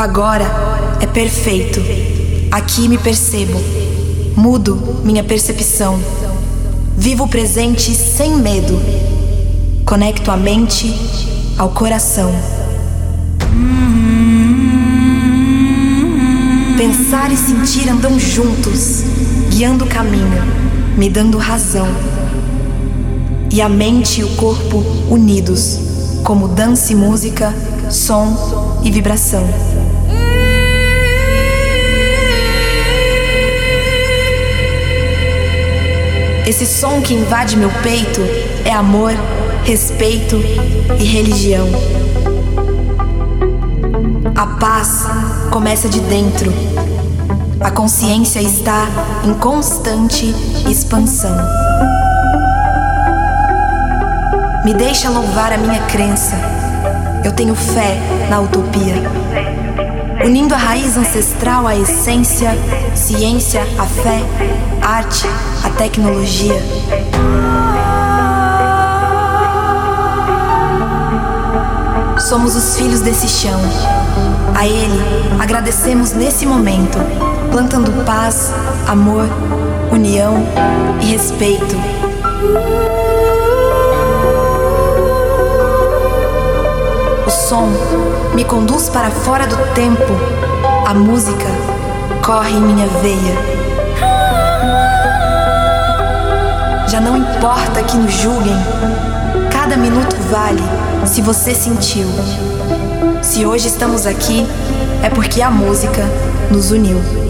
agora é perfeito. Aqui me percebo. Mudo minha percepção. Vivo o presente sem medo. Conecto a mente ao coração. Pensar e sentir andam juntos, guiando o caminho, me dando razão. E a mente e o corpo unidos, como dança e música, som e vibração. Esse som que invade meu peito é amor, respeito e religião. A paz começa de dentro. A consciência está em constante expansão. Me deixa louvar a minha crença. Eu tenho fé na utopia. Unindo a raiz ancestral à essência, ciência, a fé, arte, a tecnologia. Somos os filhos desse chão. A ele agradecemos nesse momento, plantando paz, amor, união e respeito. Som me conduz para fora do tempo. A música corre em minha veia. Já não importa que nos julguem, cada minuto vale se você sentiu. Se hoje estamos aqui, é porque a música nos uniu.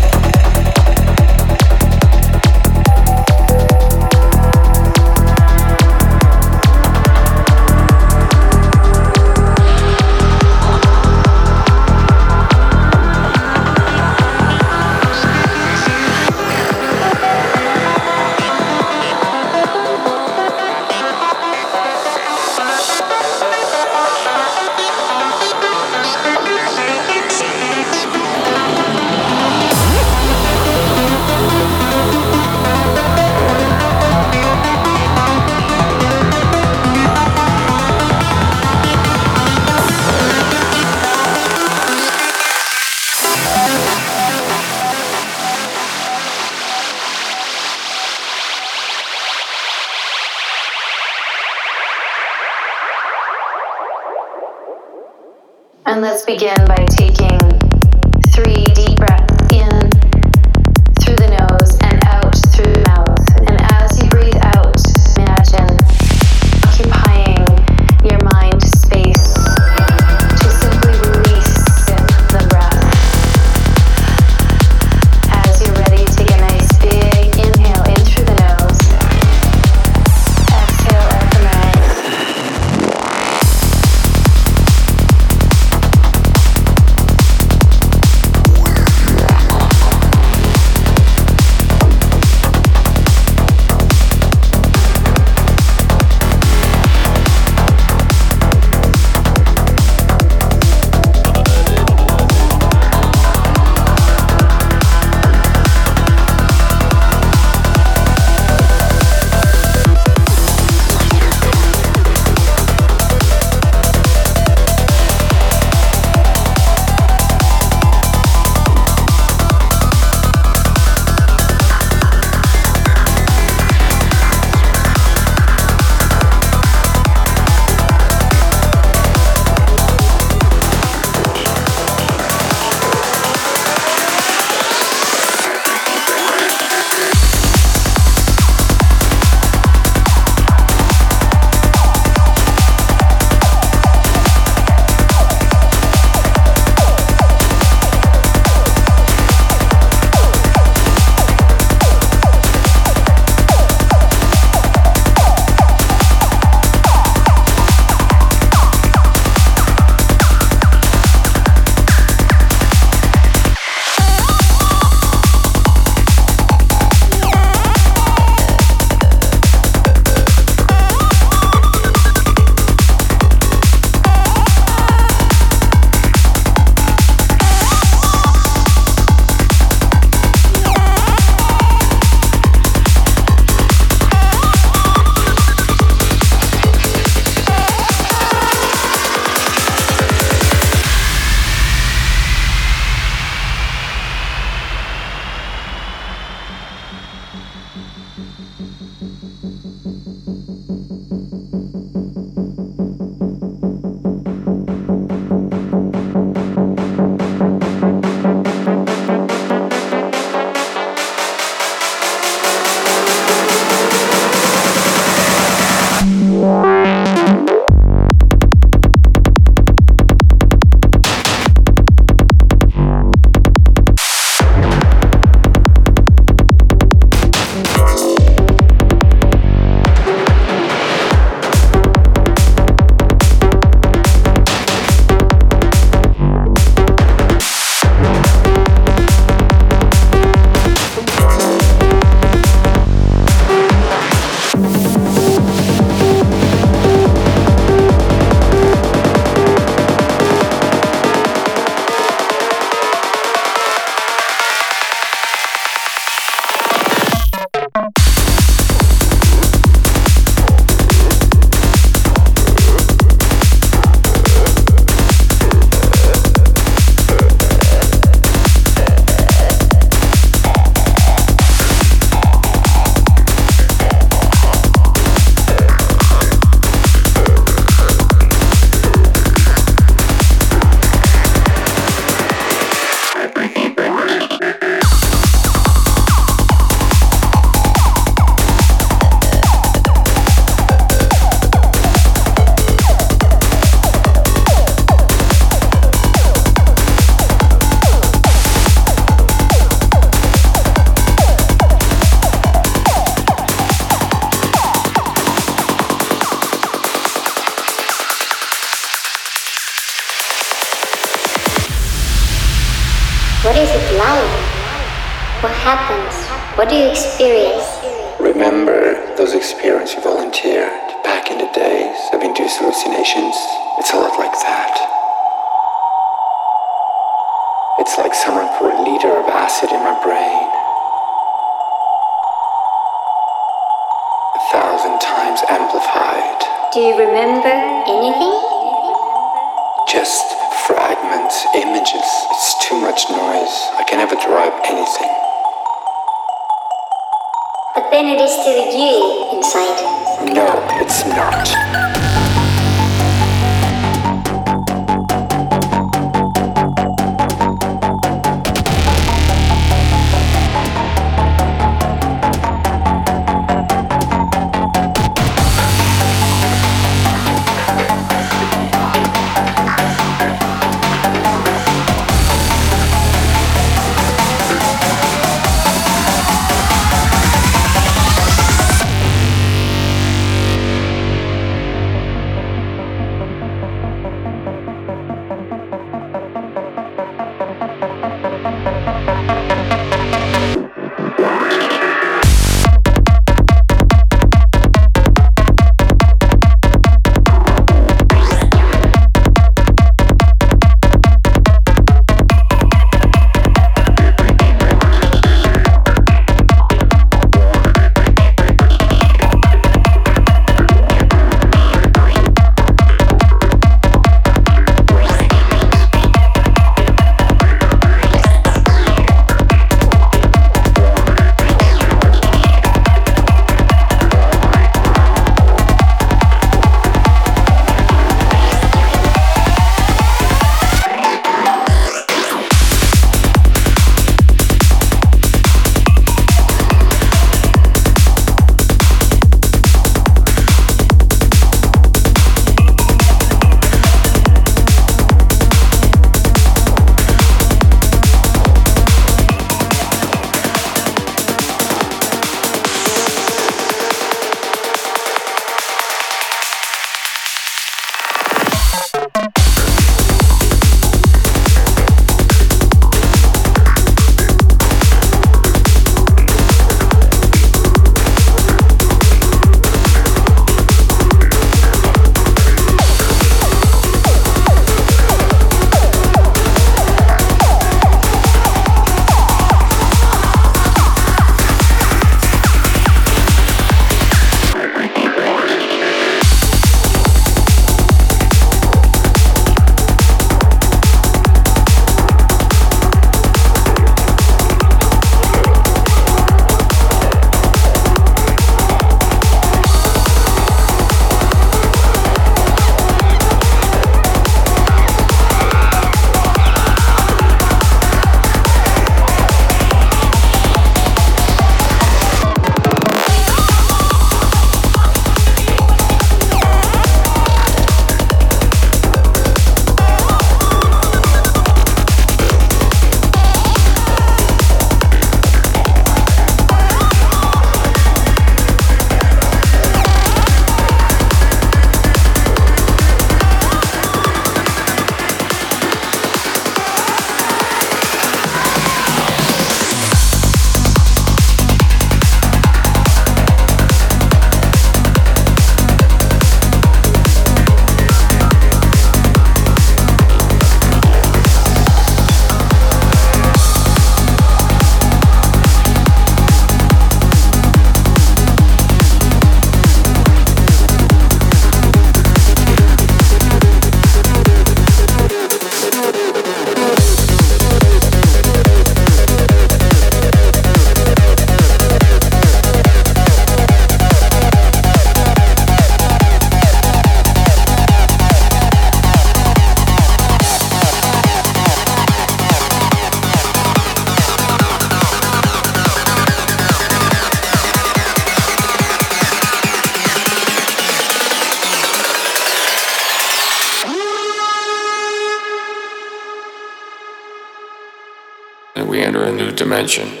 comprehension.